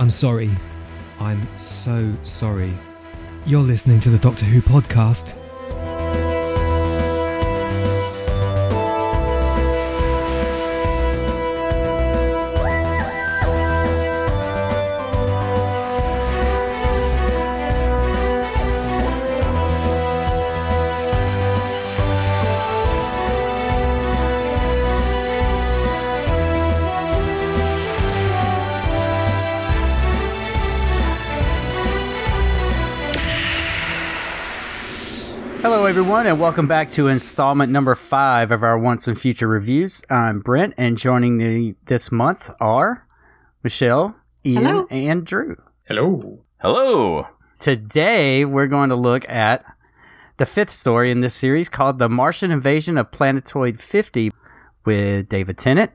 I'm sorry. I'm so sorry. You're listening to the Doctor Who podcast. Everyone, and welcome back to installment number five of our Once and Future reviews. I'm Brent, and joining me this month are Michelle, Ian, Hello. and Drew. Hello. Hello. Today, we're going to look at the fifth story in this series called The Martian Invasion of Planetoid 50 with David Tennant,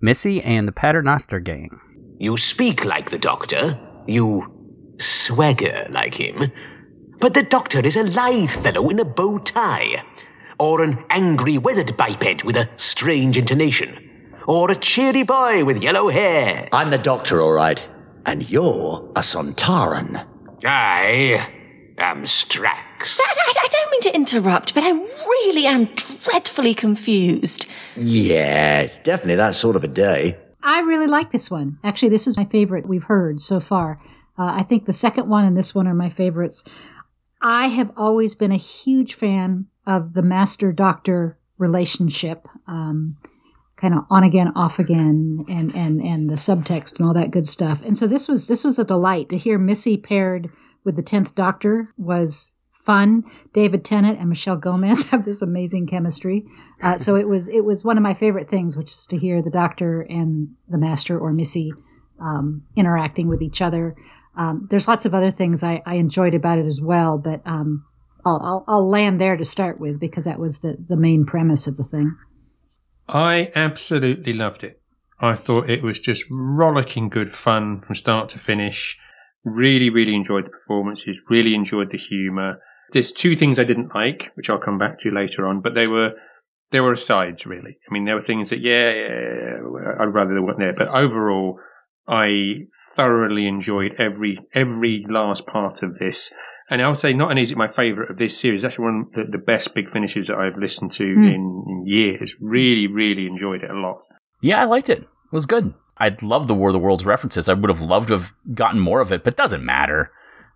Missy, and the Paternoster Gang. You speak like the Doctor. You swagger like him. But the Doctor is a lithe fellow in a bow tie. Or an angry weathered biped with a strange intonation. Or a cheery boy with yellow hair. I'm the doctor, all right. And you're a Sontaran. I am Strax. I, I- I don't mean to interrupt, but I really am dreadfully confused. Yeah, it's definitely that sort of a day. I really like this one. Actually, this is my favorite we've heard so far. Uh, I think the second one and this one are my favorites. I have always been a huge fan of the master doctor relationship, um, kind of on again, off again, and and and the subtext and all that good stuff. And so this was this was a delight to hear Missy paired with the tenth Doctor was fun. David Tennant and Michelle Gomez have this amazing chemistry. Uh, so it was it was one of my favorite things, which is to hear the Doctor and the Master or Missy um, interacting with each other. Um, there's lots of other things I, I enjoyed about it as well, but um, I'll, I'll I'll land there to start with because that was the the main premise of the thing. I absolutely loved it. I thought it was just rollicking good fun from start to finish. Really, really enjoyed the performances, really enjoyed the humour. There's two things I didn't like, which I'll come back to later on, but they were they were asides really. I mean, there were things that yeah, yeah I'd rather they weren't there, but overall, I thoroughly enjoyed every every last part of this. And I'll say not only is it my favourite of this series, actually one of the, the best big finishes that I've listened to in, in years. Really, really enjoyed it a lot. Yeah, I liked it. It was good. I'd love the War of the Worlds references. I would have loved to have gotten more of it, but doesn't matter.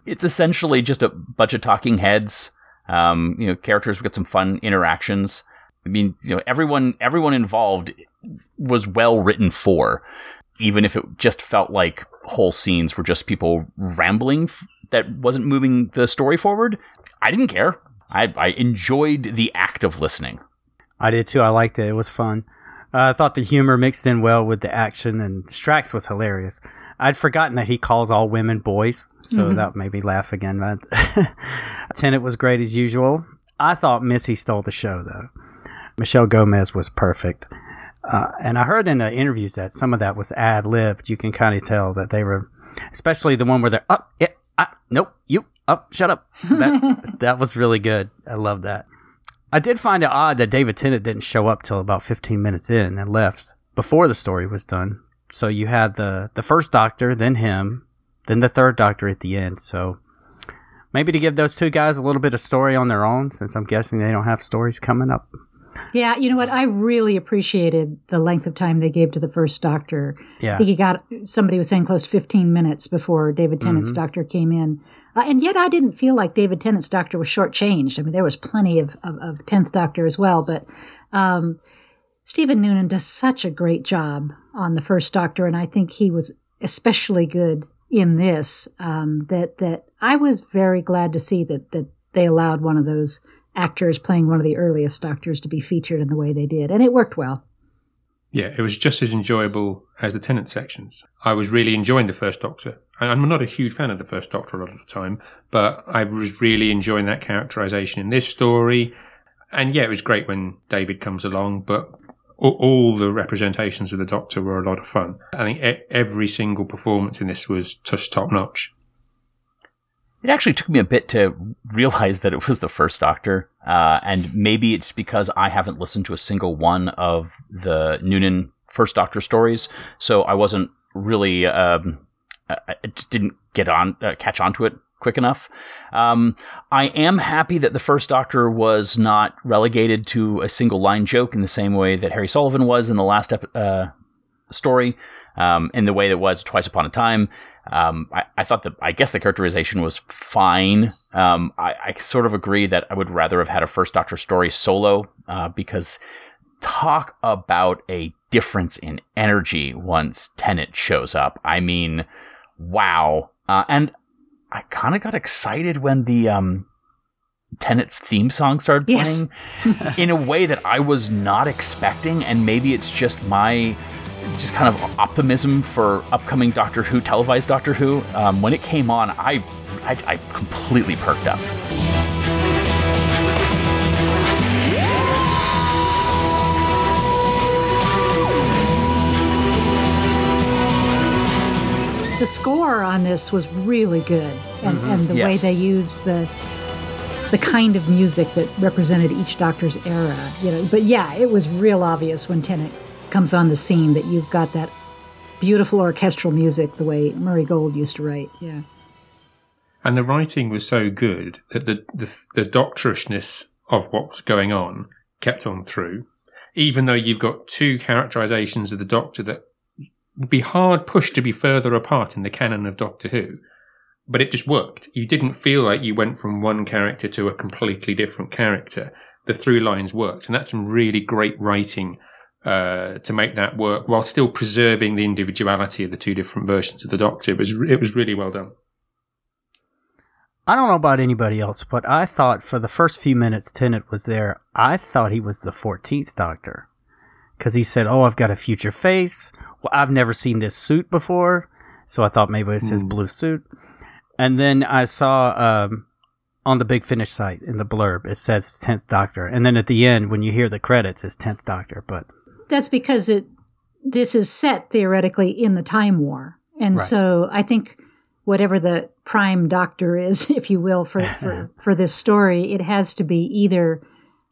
It's essentially just a bunch of talking heads. Um, you know, characters get some fun interactions. I mean, you know, everyone everyone involved was well written for, even if it just felt like whole scenes were just people rambling f- that wasn't moving the story forward. I didn't care. I, I enjoyed the act of listening. I did too. I liked it. It was fun. Uh, I thought the humor mixed in well with the action, and Strax was hilarious. I'd forgotten that he calls all women boys, so that made me laugh again. But Tennant was great as usual. I thought Missy stole the show, though. Michelle Gomez was perfect. Uh, and I heard in the interviews that some of that was ad libbed. You can kind of tell that they were, especially the one where they're up, yeah, ah, nope, you up, shut up. That that was really good. I love that. I did find it odd that David Tennant didn't show up till about 15 minutes in and left before the story was done. So you had the the first Doctor, then him, then the third Doctor at the end. So maybe to give those two guys a little bit of story on their own, since I'm guessing they don't have stories coming up. Yeah, you know what? I really appreciated the length of time they gave to the first Doctor. Yeah. I think he got somebody was saying close to 15 minutes before David Tennant's Doctor came in. Uh, and yet I didn't feel like David Tennant's Doctor was shortchanged. I mean, there was plenty of, of, of 10th Doctor as well, but um, Stephen Noonan does such a great job on the first Doctor, and I think he was especially good in this um, that, that I was very glad to see that, that they allowed one of those actors playing one of the earliest Doctors to be featured in the way they did, and it worked well. Yeah, it was just as enjoyable as the Tennant sections. I was really enjoying the first Doctor. I'm not a huge fan of the first Doctor a lot of the time, but I was really enjoying that characterization in this story. And yeah, it was great when David comes along, but all, the representations of the Doctor were a lot of fun. I think every single performance in this was just top notch. It actually took me a bit to realize that it was the first Doctor, uh, and maybe it's because I haven't listened to a single one of the Noonan First Doctor stories, so I wasn't really um, I just didn't get on uh, catch on to it quick enough. Um, I am happy that the first Doctor was not relegated to a single line joke in the same way that Harry Sullivan was in the last ep- uh, story, um, in the way that was Twice Upon a Time. Um, I, I, thought that I guess the characterization was fine. Um, I, I, sort of agree that I would rather have had a first Doctor story solo uh, because talk about a difference in energy once Tennant shows up. I mean, wow. Uh, and I kind of got excited when the um, Tennant's theme song started playing yes. in a way that I was not expecting, and maybe it's just my just kind of optimism for upcoming Doctor Who, televised Doctor Who. Um, when it came on, I, I, I completely perked up. the score on this was really good, and, mm-hmm. and the yes. way they used the the kind of music that represented each Doctor's era. You know, but yeah, it was real obvious when Tennant comes on the scene that you've got that beautiful orchestral music the way Murray Gold used to write. Yeah. And the writing was so good that the the, the doctorishness of what was going on kept on through, even though you've got two characterizations of the Doctor that would be hard pushed to be further apart in the canon of Doctor Who, but it just worked. You didn't feel like you went from one character to a completely different character. The through lines worked, and that's some really great writing uh, to make that work while still preserving the individuality of the two different versions of the Doctor. It was it was really well done. I don't know about anybody else, but I thought for the first few minutes Tennant was there, I thought he was the 14th Doctor. Because he said, Oh, I've got a future face well, I've never seen this suit before, so I thought maybe it's his mm. blue suit. And then I saw um, on the Big Finish site in the blurb it says tenth Doctor, and then at the end when you hear the credits, it's tenth Doctor. But that's because it this is set theoretically in the Time War, and right. so I think whatever the prime Doctor is, if you will, for for, for this story, it has to be either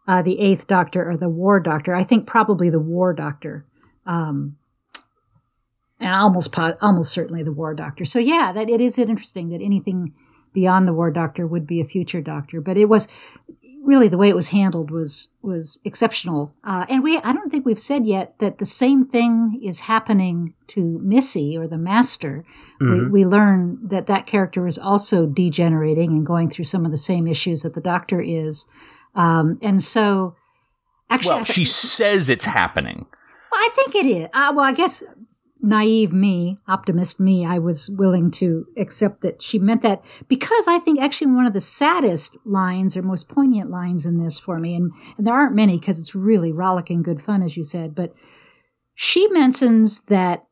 uh, the Eighth Doctor or the War Doctor. I think probably the War Doctor. Um, and almost almost certainly the War Doctor. So yeah, that it is interesting that anything beyond the War Doctor would be a future Doctor. But it was really the way it was handled was was exceptional. Uh, and we I don't think we've said yet that the same thing is happening to Missy or the Master. Mm-hmm. We, we learn that that character is also degenerating and going through some of the same issues that the Doctor is. Um, and so, actually, well, she says it's happening. Well, I think it is. Uh, well, I guess naive me, optimist me, I was willing to accept that she meant that because I think actually one of the saddest lines or most poignant lines in this for me, and, and there aren't many because it's really rollicking good fun, as you said, but she mentions that,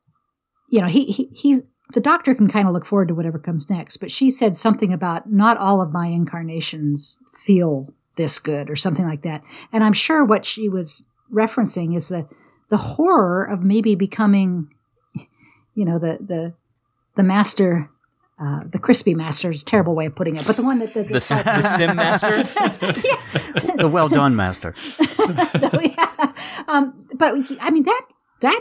you know, he, he he's, the doctor can kind of look forward to whatever comes next, but she said something about not all of my incarnations feel this good or something like that. And I'm sure what she was referencing is the, the horror of maybe becoming you know, the the the master uh, the crispy master is a terrible way of putting it, but the one that the, the, the, the Simm master, the well done master. yeah. um, but I mean that that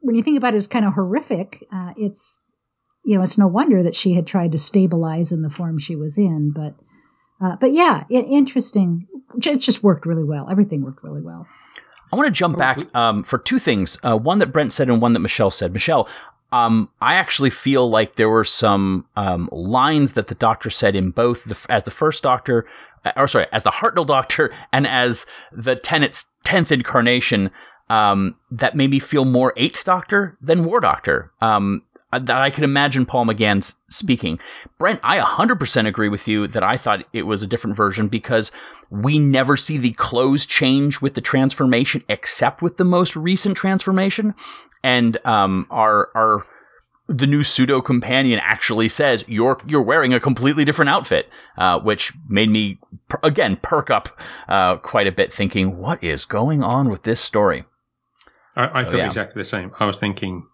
when you think about it is kind of horrific. Uh, it's you know it's no wonder that she had tried to stabilize in the form she was in, but uh, but yeah, it, interesting. It just worked really well. Everything worked really well. I want to jump back um, for two things. Uh, one that Brent said and one that Michelle said. Michelle, um, I actually feel like there were some um, lines that the doctor said in both the, as the first doctor, uh, or sorry, as the Hartnell doctor and as the Tennant's tenth incarnation, um, that made me feel more eighth doctor than war doctor. Um, uh, that I could imagine Paul McGann speaking. Brent, I 100% agree with you that I thought it was a different version because we never see the clothes change with the transformation except with the most recent transformation and um, our our the new pseudo companion actually says you're you're wearing a completely different outfit, uh, which made me per- again perk up uh, quite a bit, thinking what is going on with this story. I, I so, feel yeah. exactly the same. I was thinking,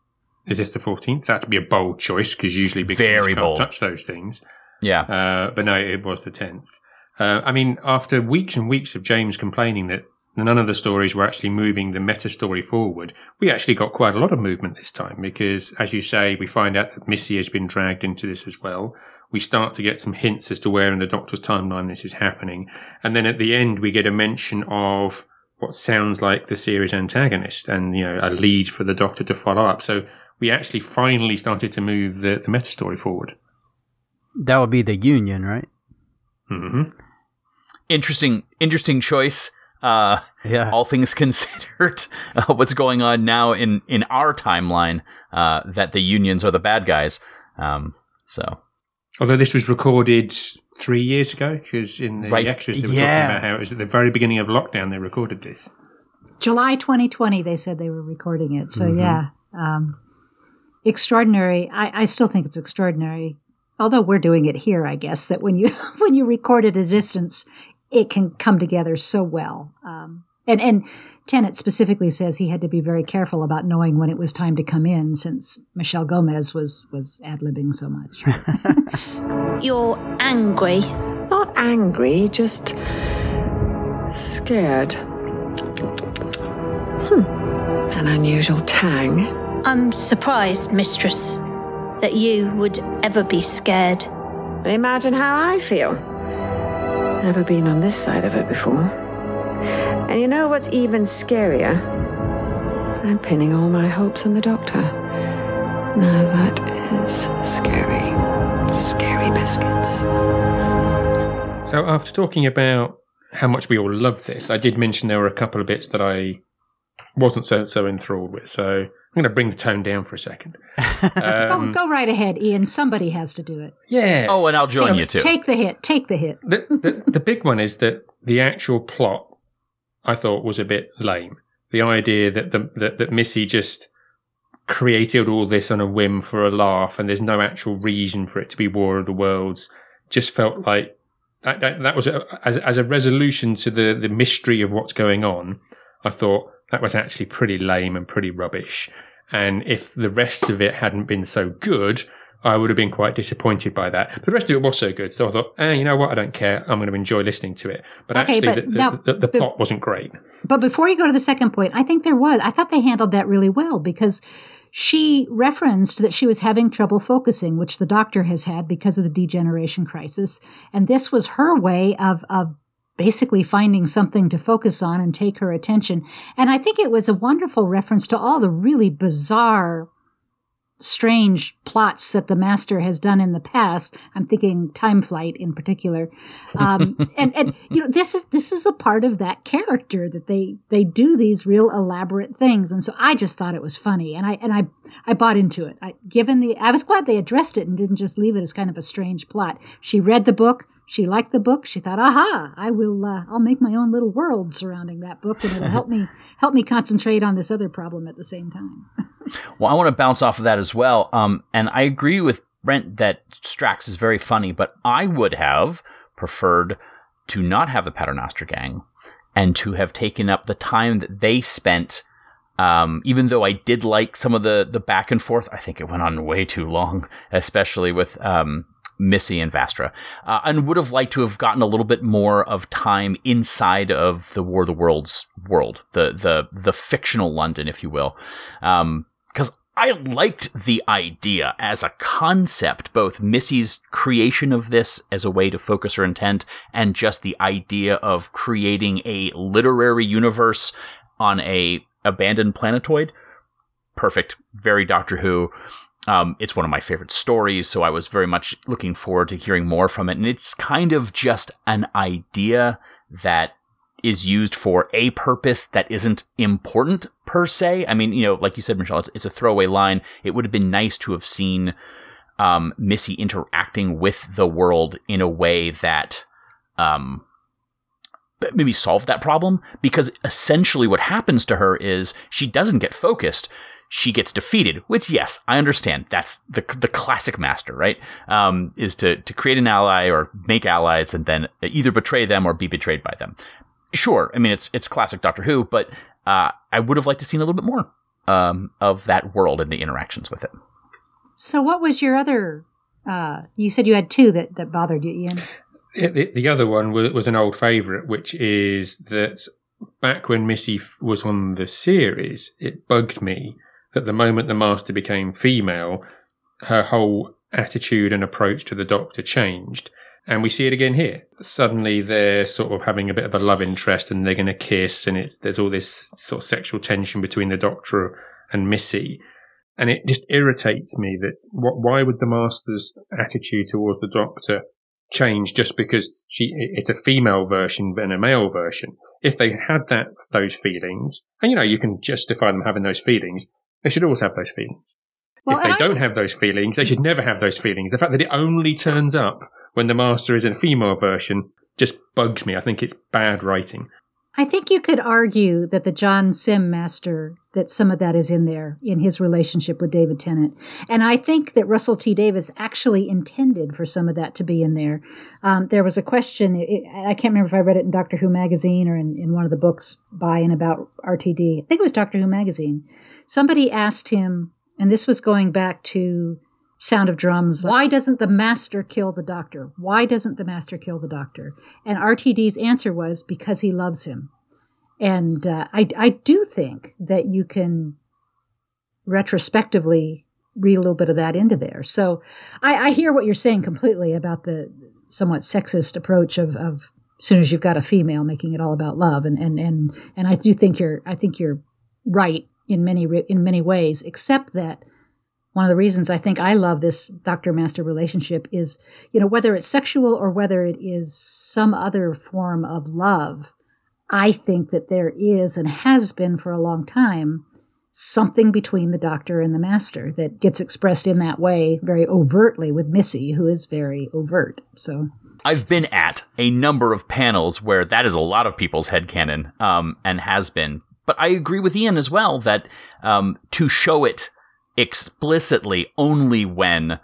is this the fourteenth? That'd be a bold choice because usually big very can't bold. touch those things. Yeah, uh, but no, it was the tenth. Uh, I mean, after weeks and weeks of James complaining that none of the stories were actually moving the meta story forward. We actually got quite a lot of movement this time because, as you say, we find out that Missy has been dragged into this as well. We start to get some hints as to where in the Doctor's timeline this is happening. And then at the end, we get a mention of what sounds like the series antagonist and, you know, a lead for the Doctor to follow up. So we actually finally started to move the, the meta story forward. That would be the Union, right? Hmm Interesting, interesting choice. Uh, Yeah. all things considered, uh, what's going on now in in our timeline? Uh, that the unions are the bad guys. Um, so Although this was recorded three years ago, because in the Right. extras they were Yeah. talking about how it was at the very beginning of lockdown they recorded this. July 2020, they said they were recording it. So, yeah. Um, extraordinary. I, I still think it's extraordinary. Although we're doing it here, I guess, that when you when you record a distance, it can come together so well. Um, and and Tennant specifically says he had to be very careful about knowing when it was time to come in, since Michelle Gomez was was ad libbing so much. You're angry. Not angry, just scared. Hmm. An unusual tang. I'm surprised, mistress, that you would ever be scared. Imagine how I feel. Never been on this side of it before. And you know what's even scarier? I'm pinning all my hopes on the doctor. Now that is scary. Scary biscuits. So after talking about how much we all love this, I did mention there were a couple of bits that I wasn't so so enthralled with. So I'm going to bring the tone down for a second. go, um, go right ahead, Ian. Somebody has to do it. Yeah. oh, and I'll join you too. Take the hit. Take the hit. the, the, the big one is that the actual plot I thought was a bit lame. The idea that the that, that Missy just created all this on a whim for a laugh, and there's no actual reason for it to be War of the Worlds, just felt like that that, that was a, as as a resolution to the the mystery of what's going on. I thought that was actually pretty lame and pretty rubbish. And if the rest of it hadn't been so good, I would have been quite disappointed by that. But the rest of it was so good, so I thought, eh, you know what? I don't care. I'm going to enjoy listening to it. But Okay, actually, but the, the, now- the, the but- plot wasn't great. But before you go to the second point, I think there was. I thought they handled that really well because she referenced that she was having trouble focusing, which the doctor has had because of the degeneration crisis. And this was her way of, of basically finding something to focus on and take her attention. And I think it was a wonderful reference to all the really bizarre strange plots that the master has done in the past. I'm thinking Time Flight in particular, um, and and you know this is this is a part of that character that they they do these real elaborate things, and so I just thought it was funny, and I and I I bought into it. I, given the I was glad they addressed it and didn't just leave it as kind of a strange plot. She read the book. She liked the book. She thought, "Aha! I will. Uh, I'll make my own little world surrounding that book, and it'll help me help me concentrate on this other problem at the same time." Well, I want to bounce off of that as well. Um, and I agree with Brent that Strax is very funny, but I would have preferred to not have the Paternoster gang and to have taken up the time that they spent. Um, even though I did like some of the the back and forth, I think it went on way too long, especially with um, Missy and Vastra, uh, and would have liked to have gotten a little bit more of time inside of the War of the Worlds world, the the the fictional London, if you will. Um, because I liked the idea as a concept, both Missy's creation of this as a way to focus her intent, and just the idea of creating a literary universe on a abandoned planetoid. Perfect, very Doctor Who. Um, it's one of my favorite stories, so I was very much looking forward to hearing more from it. And it's kind of just an idea that is used for a purpose that isn't important per se. I mean, you know, like you said, Michelle, it's, it's a throwaway line. It would have been nice to have seen um, Missy interacting with the world in a way that um, maybe solved that problem. Because essentially, what happens to her is she doesn't get focused. She gets defeated, which yes, I understand. That's the the classic master, right? Um, is to to create an ally or make allies and then either betray them or be betrayed by them sure. I mean, it's it's classic Doctor Who, but uh, I would have liked to seen a little bit more um, of that world and the interactions with it. So, what was your other? Uh, you said you had two that that bothered you, Ian. The, the other one was, was an old favourite, which is that back when Missy f- was on the series, it bugged me that the moment the Master became female, her whole attitude and approach to the Doctor changed. And we see it again here. Suddenly they're sort of having a bit of a love interest and they're going to kiss and it's, there's all this sort of sexual tension between the Doctor and Missy. And it just irritates me that what, why would the Master's attitude towards the Doctor change just because she it's a female version than a male version. If they had that those feelings, and you know you can justify them having those feelings, they should always have those feelings. Well, if they I- don't have those feelings, they should never have those feelings. The fact that it only turns up when the master is in a female version just bugs me. I think it's bad writing. I think you could argue that the John Simm master, that some of that is in there in his relationship with David Tennant. And I think that Russell T. Davies actually intended for some of that to be in there. Um, there was a question, it, I can't remember if I read it in Doctor Who magazine or in, in one of the books by and about RTD. I think it was Doctor Who magazine. Somebody asked him, and this was going back to Sound of Drums. Why doesn't the master kill the doctor? Why doesn't the master kill the doctor? And RTD's answer was because he loves him. And uh, I, I do think that you can retrospectively read a little bit of that into there. So I, I hear what you're saying completely about the somewhat sexist approach of, of as soon as you've got a female making it all about love. And, and, and, and I do think you're, I think you're right in many, in many ways, except that one of the reasons I think I love this doctor master relationship is, you know, whether it's sexual or whether it is some other form of love, I think that there is and has been for a long time something between the doctor and the master that gets expressed in that way very overtly with Missy, who is very overt. So I've been at a number of panels where that is a lot of people's headcanon, um, and has been. But I agree with Ian as well that um, to show it explicitly only when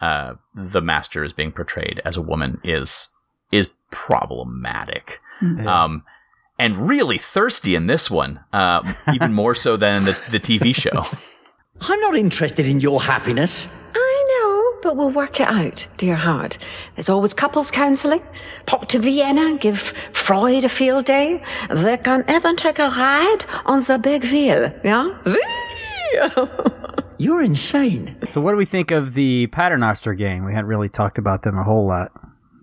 uh, the master is being portrayed as a woman is is problematic. Um, and really thirsty in this one, uh, even more so than the, the TV show. I'm not interested in your happiness. I know, but we'll work it out, dear heart. There's always couples counselling. Pop to Vienna, give Freud a field day. They can even take a ride on the big wheel, yeah? You're insane. So, what do we think of the Paternoster gang? We hadn't really talked about them a whole lot.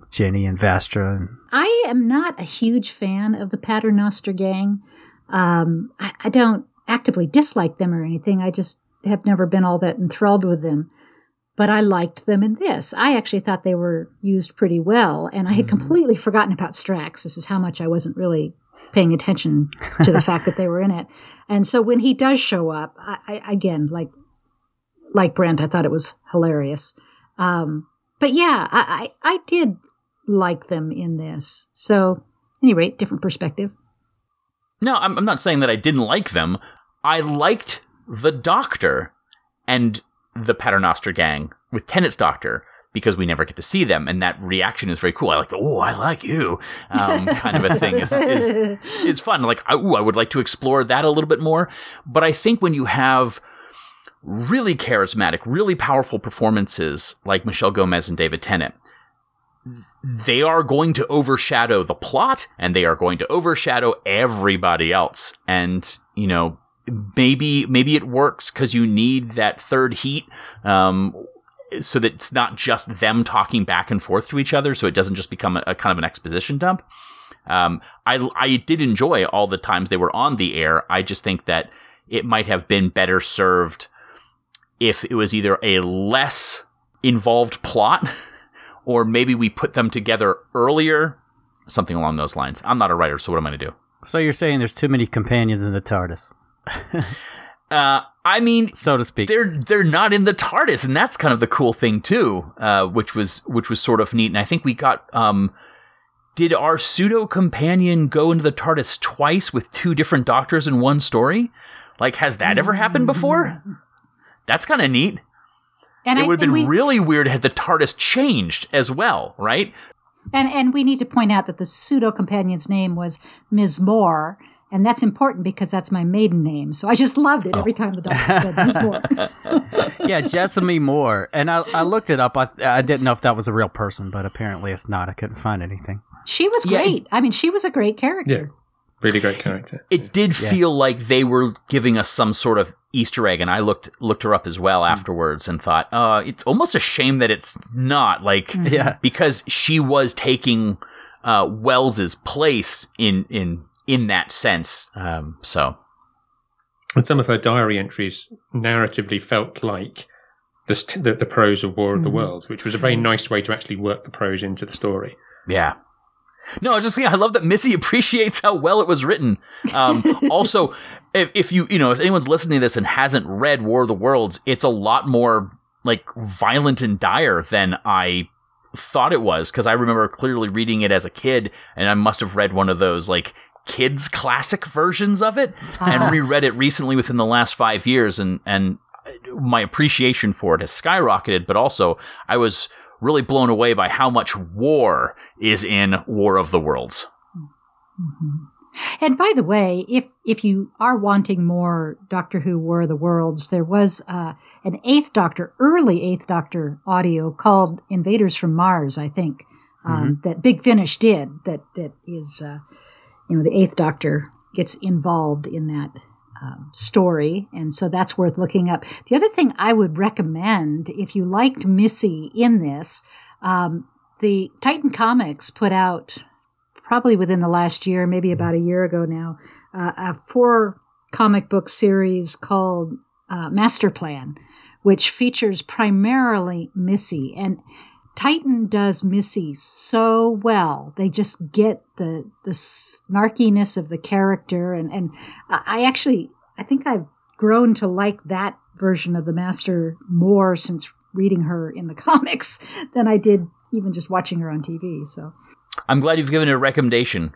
Jenny and Vastra. And I am not a huge fan of the Paternoster gang. Um, I, I don't actively dislike them or anything. I just have never been all that enthralled with them. But I liked them in this. I actually thought they were used pretty well, and I had completely forgotten about Strax. This is how much I wasn't really paying attention to the fact that they were in it. And so when he does show up, I, I again, like like Brent, I thought it was hilarious. Um, but yeah, I, I, I did like them in this. So, any rate, different perspective. No, I'm, I'm not saying that I didn't like them. I liked the Doctor and the Paternoster gang with Tennant's Doctor because we never get to see them, and that reaction is very cool. I like the "oh, I like you" um, kind of a thing. is is is fun. Like, I, ooh, I would like to explore that a little bit more. But I think when you have really charismatic, really powerful performances like Michelle Gomez and David Tennant, they are going to overshadow the plot and they are going to overshadow everybody else. And, you know, maybe, maybe it works because you need that third heat, um, so that it's not just them talking back and forth to each other. So it doesn't just become a, a kind of an exposition dump. Um, I, I did enjoy all the times they were on the air. I just think that it might have been better served if it was either a less involved plot or maybe we put them together earlier, something along those lines. I'm not a writer, so what am I going to do? so you're saying there's too many companions in the TARDIS, Uh, I mean, so to speak. they're they're not in the TARDIS, and that's kind of the cool thing too, uh, which was which was sort of neat. And I think we got. Um, did our pseudo companion go into the TARDIS twice with two different doctors in one story? Like, has that ever happened before? That's kind of neat. And it would have been we- really weird had the TARDIS changed as well, right? And and we need to point out that the pseudo companion's name was Ms. Moore, and that's important because that's my maiden name. So I just loved it oh. every time the doctor said Ms. Moore. yeah, Jessamy Moore. And I, I looked it up. I, I didn't know if that was a real person, but apparently it's not. I couldn't find anything. She was Yeah. great. I mean, she was a great character. Really great character. It did Yeah. feel like they were giving us some sort of Easter egg, and I looked looked her up as well Hmm. afterwards and thought, uh, it's almost a shame that it's not like Yeah. because she was taking uh, Wells's place in in in that sense. Um, so And some of her diary entries narratively felt like the, st- the, the prose of War of the Worlds, which was a very nice way to actually work the prose into the story. Yeah. No, I was just saying, I love that Missy appreciates how well it was written. Um, also, if, if you, you know, if anyone's listening to this and hasn't read War of the Worlds, it's a lot more like violent and dire than I thought it was. Cause I remember clearly reading it as a kid and I must have read one of those like kids classic versions of it and reread it recently within the last five years. And, and my appreciation for it has skyrocketed, but also I was really blown away by how much war is in War of the Worlds. Mm-hmm. And by the way, if if you are wanting more Doctor Who War of the Worlds, there was uh, an Eighth Doctor, early Eighth Doctor audio called "Invaders from Mars," I think, um, that Big Finish did. That that is, uh, you know, the Eighth Doctor gets involved in that um, story, and so that's worth looking up. The other thing I would recommend, if you liked Missy in this, um, the Titan Comics put out probably within the last year, maybe about a year ago now, uh, a four comic book series called uh, Master Plan, which features primarily Missy. And Titan does Missy so well. They just get the the snarkiness of the character, and and I actually I think I've grown to like that version of the Master more since reading her in the comics than I did even just watching her on TV. So. I'm glad you've given it a recommendation.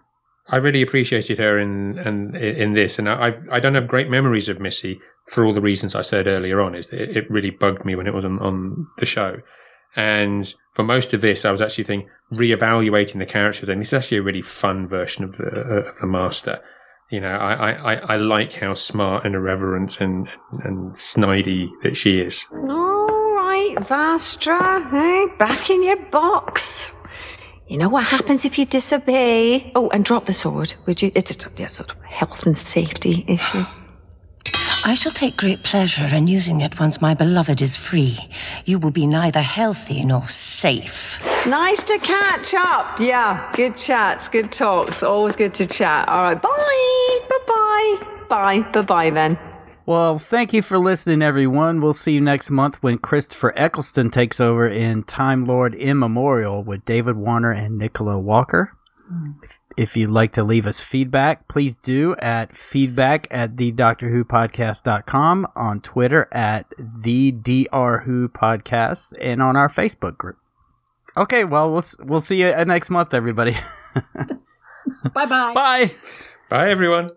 I really appreciated her in in, in this, and I I don't have great memories of Missy for all the reasons I said earlier on. Is that it, it really bugged me when it was on, on the show, and for most of this, I was actually thinking reevaluating the characters, and this is actually a really fun version of the uh, of the Master. You know, I, I, I like how smart and irreverent and and snidey that she is. All right, Vastra, hey, back in your box. You know what happens if you disobey? Oh, and drop the sword, would you? It's a yeah, sort of health and safety issue. I shall take great pleasure in using it once my beloved is free. You will be neither healthy nor safe. Nice to catch up. Yeah, good chats, good talks. Always good to chat. All right, bye, bye bye, bye, bye bye then. Well, thank you for listening, everyone. We'll see you next month when Christopher Eccleston takes over in Time Lord Immemorial with David Warner and Nicola Walker. If, if you'd like to leave us feedback, please do at feedback at the Doctor Who podcast.com, on Twitter at the DR Who podcast, and on our Facebook group. Okay, well, we'll, we'll see you next month, everybody. Bye bye. Bye. Bye, everyone.